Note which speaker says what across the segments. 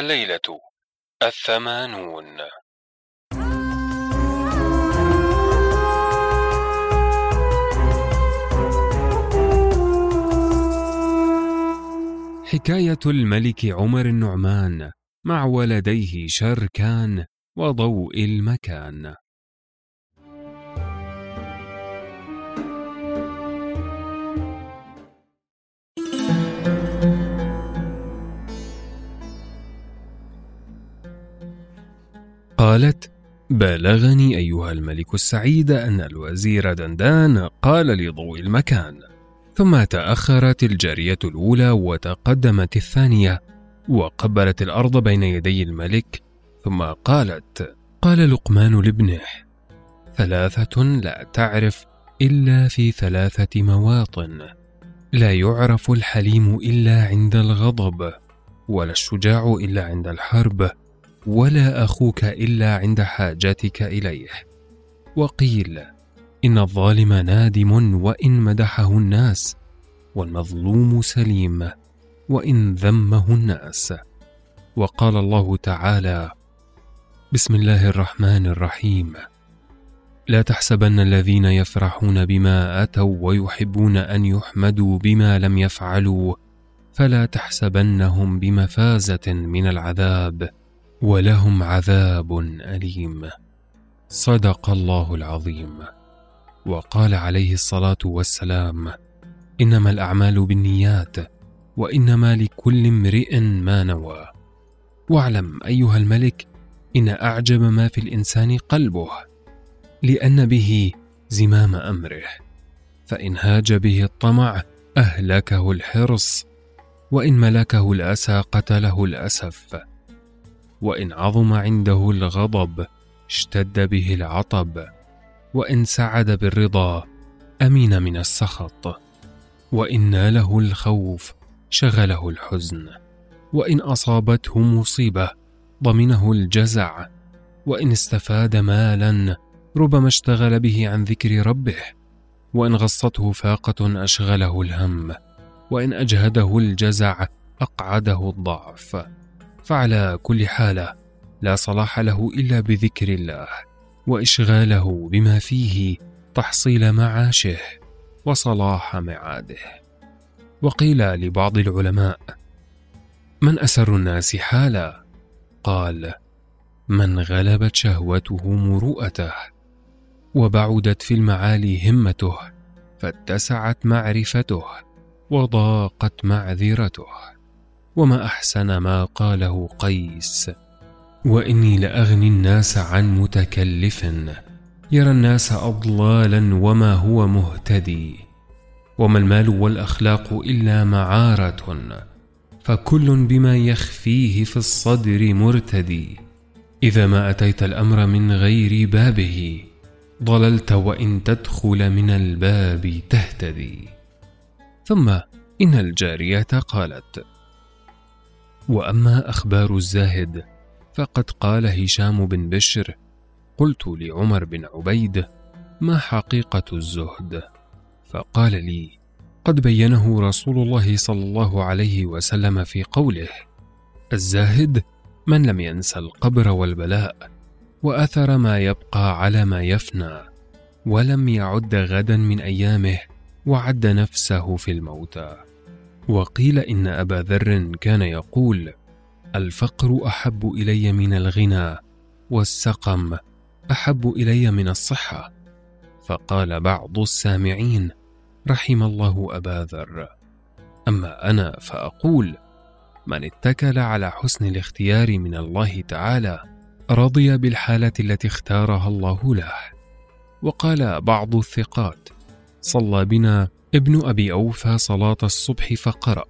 Speaker 1: الليلة الثمانون.
Speaker 2: حكاية الملك عمر النعمان مع ولديه شركان وضوء المكان. قالت بلغني أيها الملك السعيد أن الوزير دندان قال لضوء المكان. ثم تأخرت الجارية الأولى وتقدمت الثانية وقبلت الأرض بين يدي الملك. ثم قالت قال لقمان لابنه ثلاثة لا تعرف إلا في ثلاثة مواطن لا يعرف الحليم إلا عند الغضب ولا الشجاع إلا عند الحرب. ولا أخوك إلا عند حاجتك إليه. وقيل إن الظالم نادم وإن مدحه الناس والمظلوم سليم وإن ذمه الناس. وقال الله تعالى بسم الله الرحمن الرحيم. لا تحسبن الذين يفرحون بما أتوا ويحبون أن يحمدوا بما لم يفعلوا فلا تحسبنهم بمفازة من العذاب. ولهم عذاب أليم. صدق الله العظيم. وقال عليه الصلاة والسلام إنما الأعمال بالنيات وإنما لكل امرئ ما نوى. واعلم أيها الملك إن أعجب ما في الإنسان قلبه لأن به زمام أمره. فإن هاج به الطمع أهلكه الحرص وإن ملكه الأسى قتله الأسف. وإن عظم عنده الغضب اشتد به العطب. وإن سعد بالرضا أمين من السخط. وإن ناله الخوف شغله الحزن. وإن أصابته مصيبة ضمنه الجزع. وإن استفاد مالا ربما اشتغل به عن ذكر ربه. وإن غصته فاقة أشغله الهم. وإن أجهده الجزع أقعده الضعف. فعلى كل حالة لا صلاح له إلا بذكر الله وإشغاله بما فيه تحصيل معاشه وصلاح معاده. وقيل لبعض العلماء من أسر الناس حالا؟ قال من غلبت شهوته مروءته وبعدت في المعالي همته فاتسعت معرفته وضاقت معذرته. وما أحسن ما قاله قيس. وإني لأغني الناس عن متكلف يرى الناس أضلالا وما هو مهتدي. وما المال والأخلاق إلا معارة فكل بما يخفيه في الصدر مرتدي. إذا ما أتيت الأمر من غير بابه ضللت وإن تدخل من الباب تهتدي. ثم إن الجارية قالت وأما أخبار الزاهد فقد قال هشام بن بشر قلت لعمر بن عبيد ما حقيقة الزهد؟ فقال لي قد بينه رسول الله صلى الله عليه وسلم في قوله الزاهد من لم ينس القبر والبلاء وأثر ما يبقى على ما يفنى ولم يعد غدا من أيامه وعد نفسه في الموتى وقيل إن أبا ذر كان يقول الفقر أحب إلي من الغنى والسقم أحب إلي من الصحة. فقال بعض السامعين رحم الله أبا ذر. أما أنا فأقول من اتكل على حسن الاختيار من الله تعالى رضي بالحالة التي اختارها الله له. وقال بعض الثقات صلى بنا ابن أبي أوفى صلاة الصبح فقرأ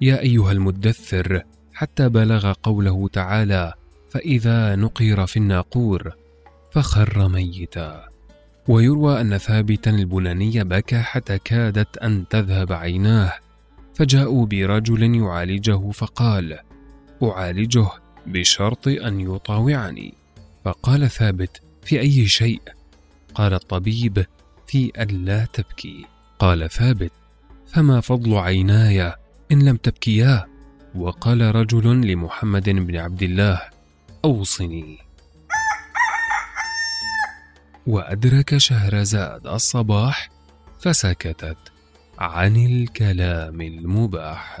Speaker 2: يا أيها المدثر حتى بلغ قوله تعالى فإذا نقر في الناقور فخر ميتا. ويروى أن ثابتا البناني بكى حتى كادت أن تذهب عيناه. فجاءوا برجل يعالجه فقال أعالجه بشرط أن يطاوعني. فقال ثابت في أي شيء؟ قال الطبيب في أن لا تبكي. قال ثابت فما فضل عيناي إن لم تبكيا؟ وقال رجل لمحمد بن عبد الله أوصني. وأدرك شهرزاد الصباح فسكتت عن الكلام المباح.